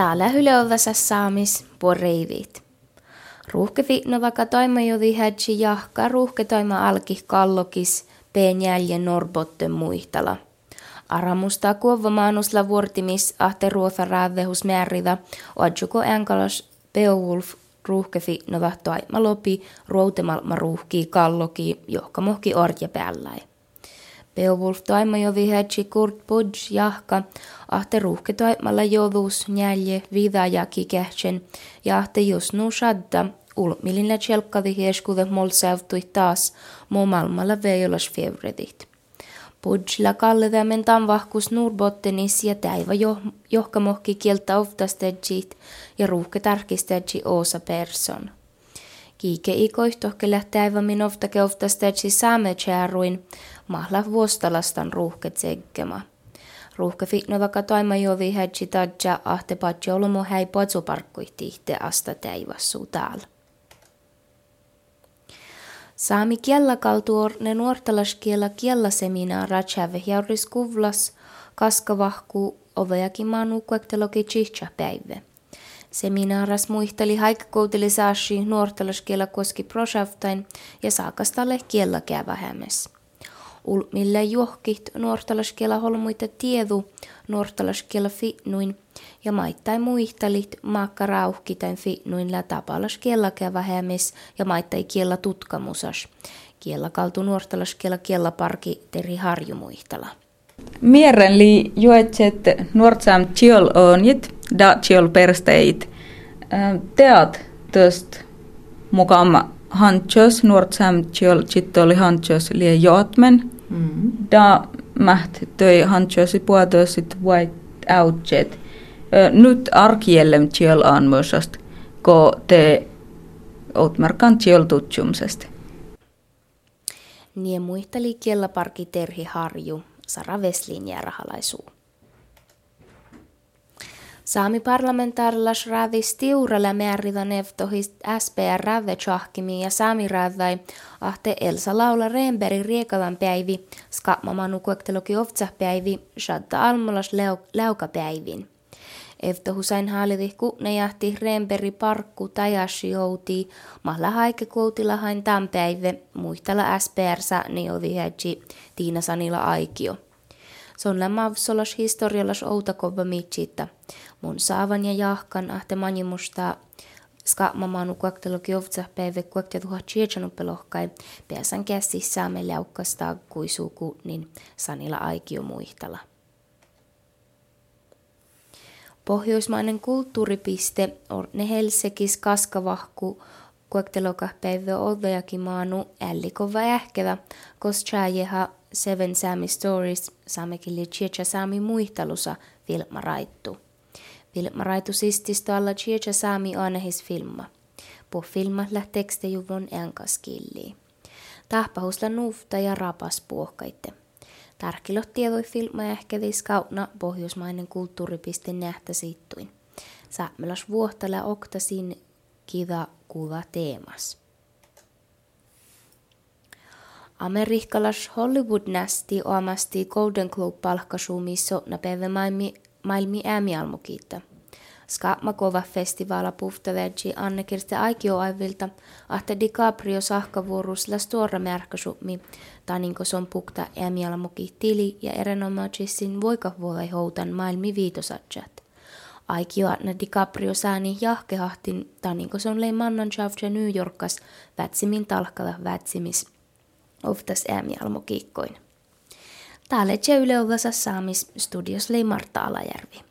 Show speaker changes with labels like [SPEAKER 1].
[SPEAKER 1] Täällä hyleovassa saamis poreivit. Ruuhkevi vaikka toima jo vihätsi jahka ruuhke toima alki kallokis peenjälje Norbotten muihtala. Aramusta kuovomaanusla vuortimis ahte ruotha räävehus määrida, oadjuko enkalas Beowulf ruuhkefi no vahtoaima lopi ruutemalma ruuhkii kalloki, johka mohki orja päälläi. Beowulf toima jo vihätsi kurt budj jahka, ahte ruuhke toimalla jovus njälje vidajaki kähtsen, ja ahte just nu shadda, ulmilin tjelkkadi hieskuve molsävtui taas, muu maailmalla veijolas fevredit. Budjla kalledamen tanvahkus Nurbottenis ja täivä jo, johkamohki kieltä oftastedjit ja ruuhke tarkistedji osa person. Kiike ikoihtohke lähtäävä min oftake oftastedji saame tjääruin, mahla vuostalastan ruuhke tsekkema. Ruuhke fitno vaikka toima jovi hädji tadja ahte patja olomo häi potsuparkkuihti asta täivassuu täällä. Saami kaltuor ne nuortalaskiela kielaseminaara tjäve hjauris kuvlas kaskavahku ovejakin maanu kuekteloki päivä. Seminaaras muisteli haikkouteli saashi nuortalaskiela koski prosaftain ja saakastalle kiellä kävähämes. Ulmille johkit nuortalaskiela holmuita tiedu nuortalaskiela fitnuin ja maittai muistelit maakka rauhkitain finnuilla tapalas kiellä vähemmis ja maittai kiellä tutkamusas. Kiellä kaltu nuortalas kiellä kiellä parki teri harjumuihtala.
[SPEAKER 2] Mieren li joetset nuortsam tiol onit, da tiol persteit. Teat täst mukaan hanchos nuortsam tiol chittoli hanchos lie joatmen. Mm. Da mäht töi hanchosi puoltoisit white outjet nyt arkiellem tiel anmösast, ko te outmarkan tiel tutsumsesta.
[SPEAKER 1] Nie muisteli parki Terhi Harju, Sara Veslin järhalaisuu. Saami parlamentaarillas räävi stiuralla määritä neftohist SPR rääve tjahkimi ja saami rääväi ahte Elsa Laula Reenberg riekavan päivi, skapmamanu kuekteloki päivi, shatta almolas leukapäivin. Efter Hussein haalidi ne jahti Remberi parkku tajashi jouti, mahla haike koutilahain tämpäive, muistella SPR niodi hedji Tiina Sanila aikio. Se on lämmävsolas historiallas outakova mitsitta. Mun saavan ja jahkan ahte manjimusta skaamamanu kuakteloki ovtsa päivä kuakte tuha tsietsanu pelohkai, pääsän käsissä me läukkasta kuisuku, niin Sanila aikio muistella. Pohjoismainen kulttuuripiste on ne Helsekis kaskavahku kuektelokahpäivä odojakin maanu ällikova ähkevä, koska jeha Seven Sami Stories saamekili Chicha Sami muihtelusa filma raittu. Filma raittu sististo alla Chicha Sami anehis filma. På filma tekste juvon enkaskilli. Tahpahusla nuufta ja rapas puohkaitte. Tärkilottievoi filma ehkä viskautna pohjoismainen kulttuuripiste nähtä siittuin. Saamelas vuohtala oktasin kiva kuva teemas. Amerikkalas Hollywood nästi omasti Golden Globe palkkasuumissa na päivä maailmi, maailmi äämialmukiitta. Skapmakova festivala puhtavedji Anne Kirste Aikioaivilta, ahte DiCaprio sahkavuorus la stora märkäsummi, taninko son pukta emialamuki tili ja erinomaisessin voikavuolai houtan maailmi viitosatsat. Aikio Anne DiCaprio sääni jahkehahtin taninko son lei mannanschaft ja New Yorkas vätsimin talkala vätsimis oftas äämialmukikkoin. Täällä Yle saamis studios lei Martta Alajärvi.